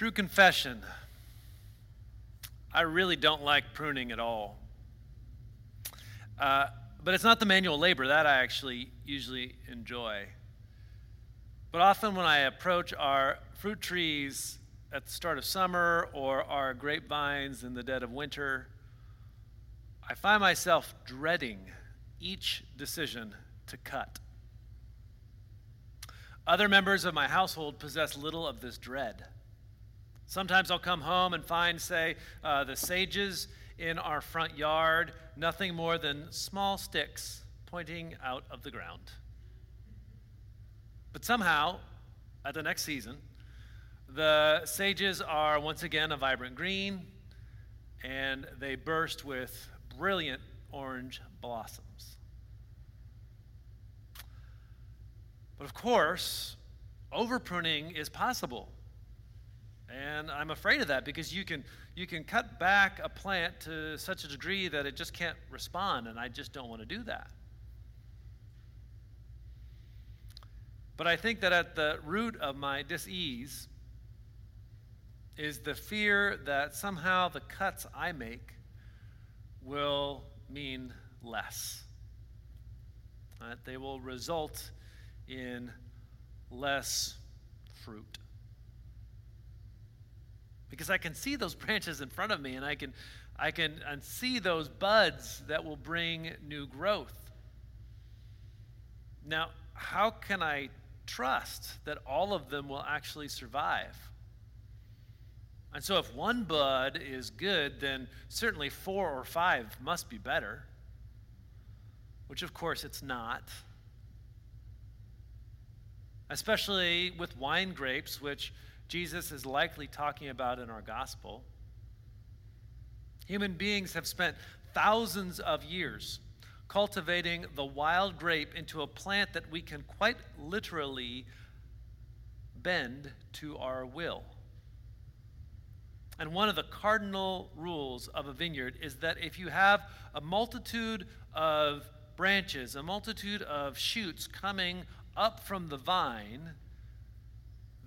True confession. I really don't like pruning at all. Uh, but it's not the manual labor that I actually usually enjoy. But often when I approach our fruit trees at the start of summer or our grapevines in the dead of winter, I find myself dreading each decision to cut. Other members of my household possess little of this dread. Sometimes I'll come home and find, say, uh, the sages in our front yard, nothing more than small sticks pointing out of the ground. But somehow, at the next season, the sages are once again a vibrant green, and they burst with brilliant orange blossoms. But of course, over pruning is possible. And I'm afraid of that because you can, you can cut back a plant to such a degree that it just can't respond, and I just don't want to do that. But I think that at the root of my dis-ease is the fear that somehow the cuts I make will mean less. That they will result in less fruit because I can see those branches in front of me and I can, I can see those buds that will bring new growth. Now, how can I trust that all of them will actually survive? And so, if one bud is good, then certainly four or five must be better, which of course it's not. Especially with wine grapes, which Jesus is likely talking about in our gospel. Human beings have spent thousands of years cultivating the wild grape into a plant that we can quite literally bend to our will. And one of the cardinal rules of a vineyard is that if you have a multitude of branches, a multitude of shoots coming up from the vine,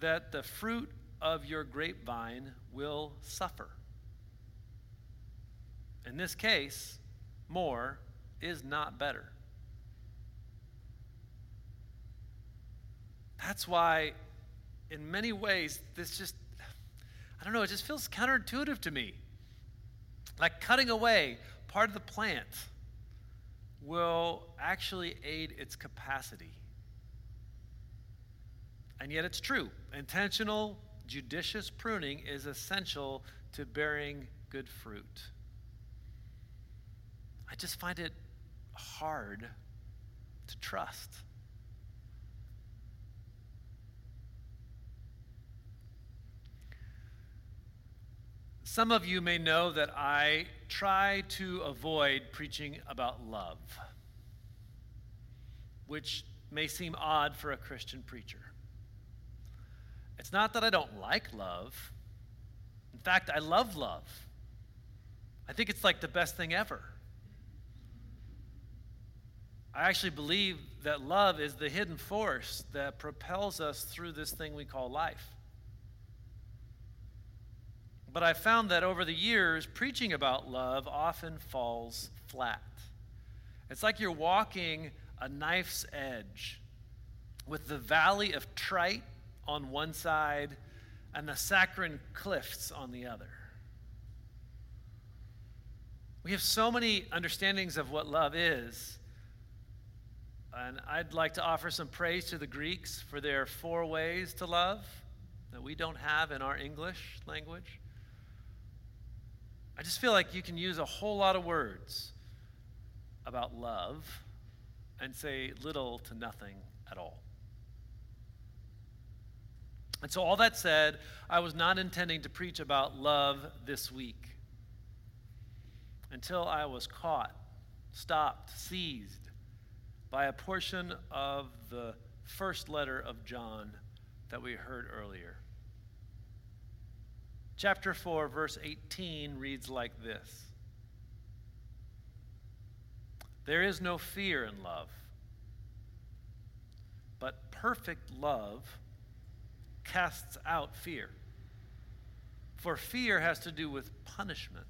that the fruit of your grapevine will suffer. In this case, more is not better. That's why, in many ways, this just, I don't know, it just feels counterintuitive to me. Like cutting away part of the plant will actually aid its capacity. And yet it's true. Intentional, judicious pruning is essential to bearing good fruit. I just find it hard to trust. Some of you may know that I try to avoid preaching about love, which may seem odd for a Christian preacher. It's not that I don't like love. In fact, I love love. I think it's like the best thing ever. I actually believe that love is the hidden force that propels us through this thing we call life. But I found that over the years, preaching about love often falls flat. It's like you're walking a knife's edge with the valley of trite on one side and the saccharine cliffs on the other. We have so many understandings of what love is. And I'd like to offer some praise to the Greeks for their four ways to love that we don't have in our English language. I just feel like you can use a whole lot of words about love and say little to nothing at all. And so, all that said, I was not intending to preach about love this week until I was caught, stopped, seized by a portion of the first letter of John that we heard earlier. Chapter 4, verse 18 reads like this There is no fear in love, but perfect love casts out fear. For fear has to do with punishment.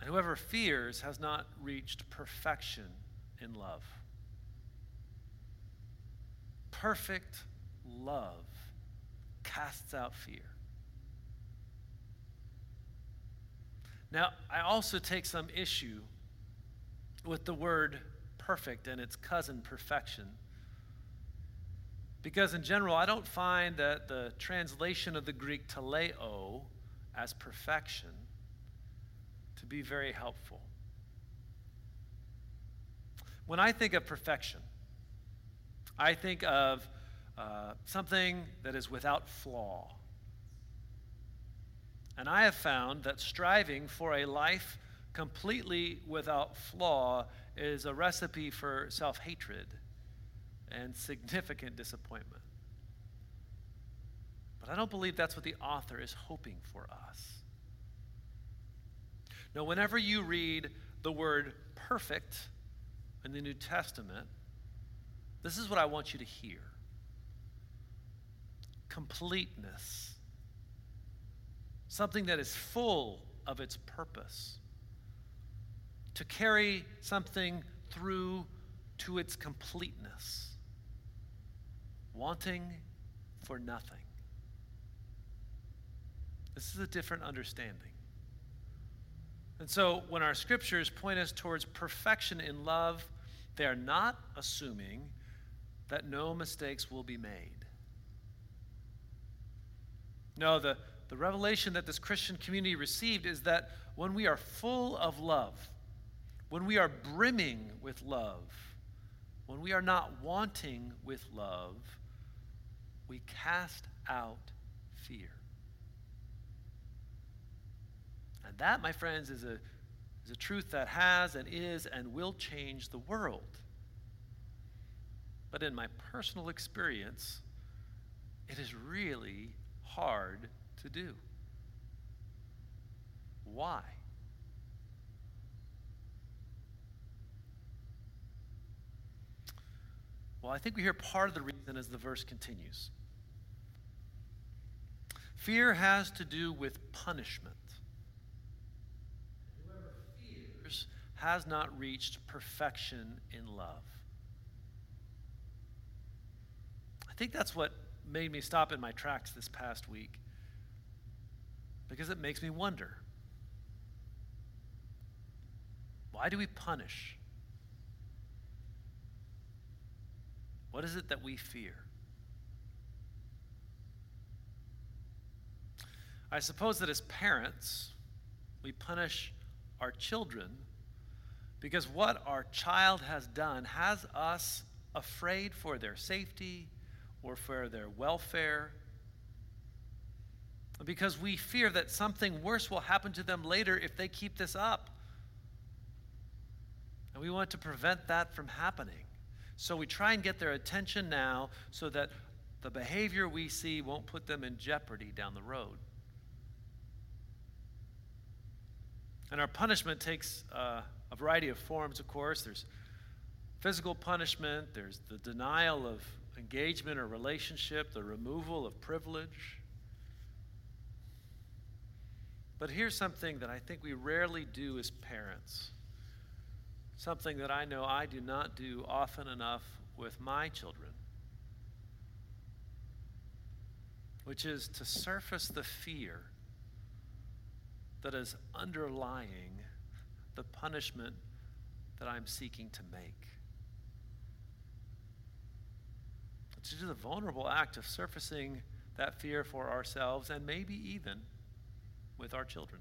And whoever fears has not reached perfection in love. Perfect love casts out fear. Now, I also take some issue with the word perfect and its cousin perfection. Because in general, I don't find that the translation of the Greek teleo as perfection to be very helpful. When I think of perfection, I think of uh, something that is without flaw. And I have found that striving for a life completely without flaw is a recipe for self hatred and significant disappointment. But I don't believe that's what the author is hoping for us. Now, whenever you read the word perfect in the New Testament, this is what I want you to hear completeness, something that is full of its purpose, to carry something through to its completeness, wanting for nothing. This is a different understanding. And so, when our scriptures point us towards perfection in love, they are not assuming that no mistakes will be made. No, the, the revelation that this Christian community received is that when we are full of love, when we are brimming with love, when we are not wanting with love, we cast out fear. And that, my friends, is a, is a truth that has and is and will change the world. But in my personal experience, it is really hard to do. Why? Well, I think we hear part of the reason as the verse continues. Fear has to do with punishment. Whoever fears has not reached perfection in love. I think that's what made me stop in my tracks this past week because it makes me wonder why do we punish? What is it that we fear? I suppose that as parents, we punish our children because what our child has done has us afraid for their safety, or for their welfare. Because we fear that something worse will happen to them later if they keep this up. And we want to prevent that from happening. So we try and get their attention now so that the behavior we see won't put them in jeopardy down the road. And our punishment takes uh, a variety of forms, of course. There's physical punishment, there's the denial of engagement or relationship, the removal of privilege. But here's something that I think we rarely do as parents. Something that I know I do not do often enough with my children, which is to surface the fear that is underlying the punishment that I'm seeking to make. to do the vulnerable act of surfacing that fear for ourselves and maybe even with our children.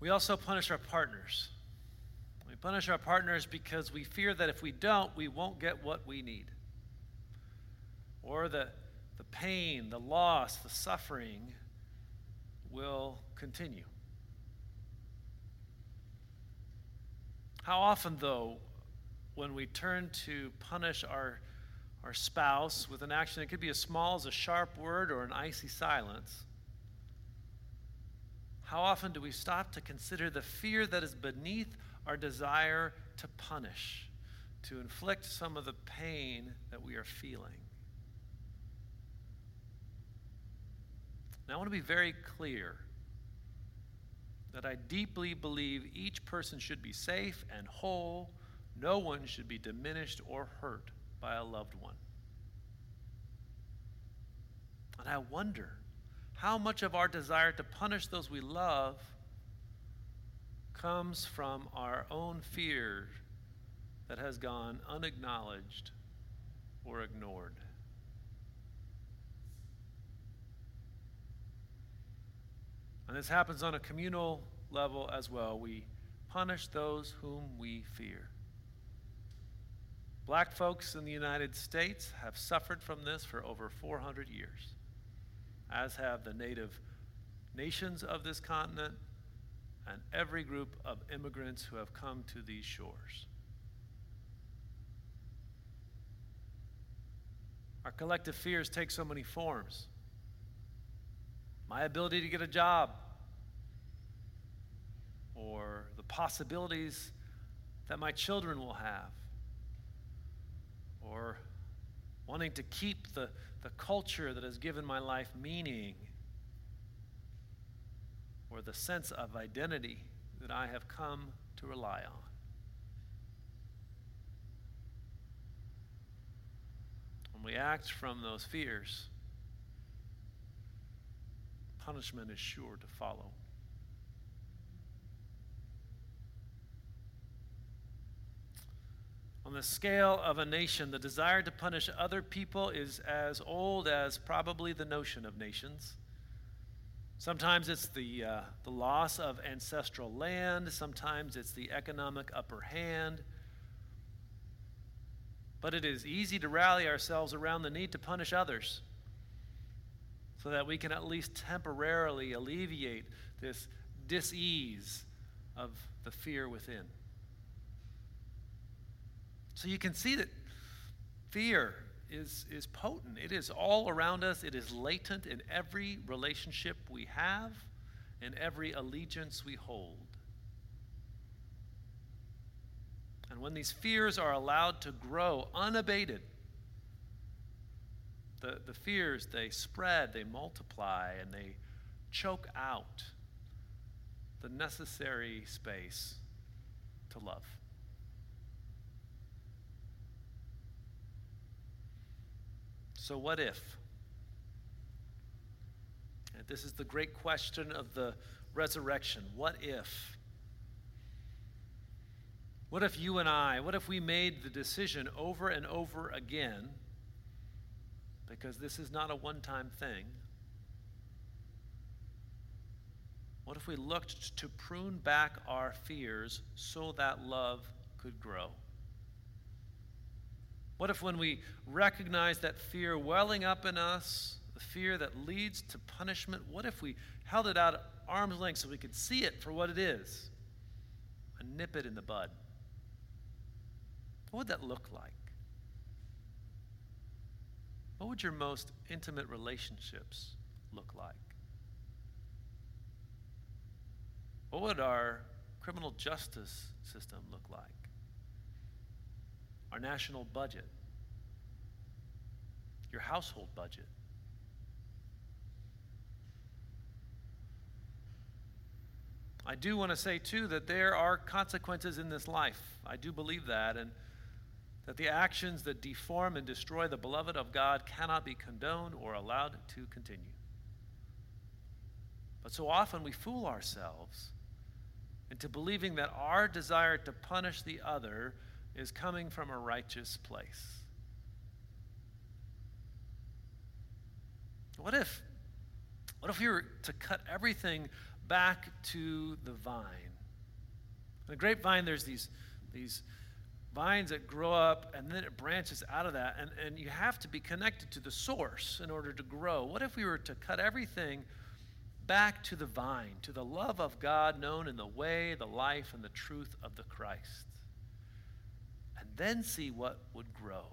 We also punish our partners. We punish our partners because we fear that if we don't, we won't get what we need. Or the, the pain, the loss, the suffering will continue. How often, though, when we turn to punish our, our spouse with an action that could be as small as a sharp word or an icy silence, how often do we stop to consider the fear that is beneath our desire to punish? to inflict some of the pain that we are feeling. Now, I want to be very clear that I deeply believe each person should be safe and whole. No one should be diminished or hurt by a loved one. And I wonder how much of our desire to punish those we love comes from our own fear that has gone unacknowledged or ignored. And this happens on a communal level as well. We punish those whom we fear. Black folks in the United States have suffered from this for over 400 years, as have the native nations of this continent and every group of immigrants who have come to these shores. Our collective fears take so many forms. My ability to get a job, or the possibilities that my children will have, or wanting to keep the, the culture that has given my life meaning, or the sense of identity that I have come to rely on. When we act from those fears, punishment is sure to follow. On the scale of a nation, the desire to punish other people is as old as probably the notion of nations. Sometimes it's the, uh, the loss of ancestral land, sometimes it's the economic upper hand. But it is easy to rally ourselves around the need to punish others so that we can at least temporarily alleviate this dis-ease of the fear within. So you can see that fear is, is potent. It is all around us, it is latent in every relationship we have, in every allegiance we hold. And when these fears are allowed to grow unabated, the, the fears, they spread, they multiply, and they choke out the necessary space to love. So, what if? And this is the great question of the resurrection. What if? What if you and I, what if we made the decision over and over again, because this is not a one time thing? What if we looked to prune back our fears so that love could grow? What if, when we recognize that fear welling up in us, the fear that leads to punishment, what if we held it out at arm's length so we could see it for what it is and nip it in the bud? What would that look like? What would your most intimate relationships look like? What would our criminal justice system look like? our national budget, your household budget. I do want to say, too, that there are consequences in this life. I do believe that, and that the actions that deform and destroy the beloved of God cannot be condoned or allowed to continue. But so often we fool ourselves into believing that our desire to punish the other is coming from a righteous place. What if, what if we were to cut everything back to the vine? The grapevine, there's these, these vines that grow up and then it branches out of that, and, and you have to be connected to the source in order to grow. What if we were to cut everything back to the vine, to the love of God known in the way, the life, and the truth of the Christ? And then see what would grow.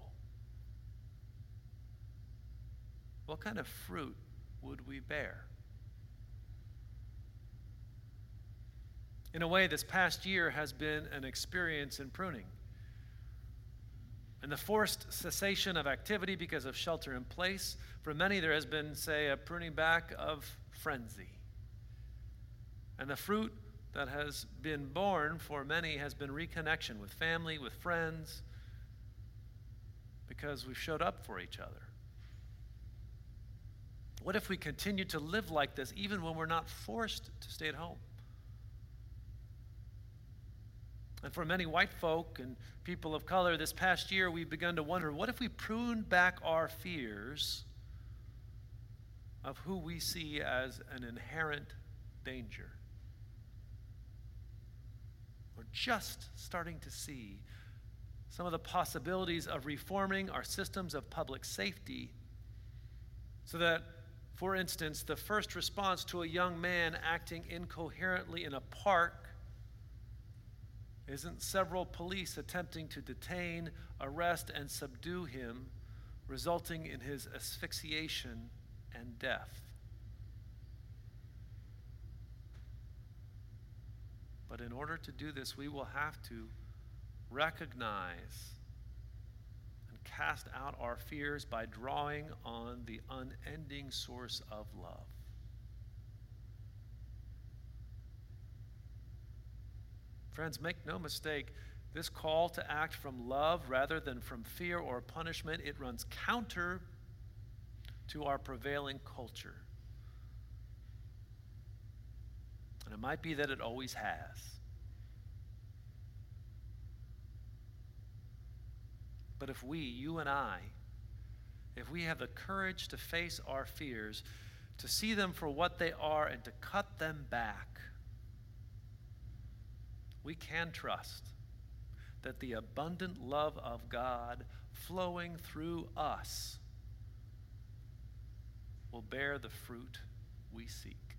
What kind of fruit would we bear? In a way, this past year has been an experience in pruning. And the forced cessation of activity because of shelter in place. For many, there has been, say, a pruning back of frenzy. And the fruit that has been borne for many has been reconnection with family, with friends, because we've showed up for each other. What if we continue to live like this even when we're not forced to stay at home? And for many white folk and people of color, this past year we've begun to wonder what if we pruned back our fears of who we see as an inherent danger? We're just starting to see some of the possibilities of reforming our systems of public safety so that, for instance, the first response to a young man acting incoherently in a park isn't several police attempting to detain, arrest, and subdue him, resulting in his asphyxiation and death. But in order to do this, we will have to recognize and cast out our fears by drawing on the unending source of love. Friends, make no mistake, this call to act from love rather than from fear or punishment, it runs counter to our prevailing culture. And it might be that it always has. But if we, you and I, if we have the courage to face our fears, to see them for what they are, and to cut them back, we can trust that the abundant love of God flowing through us will bear the fruit we seek.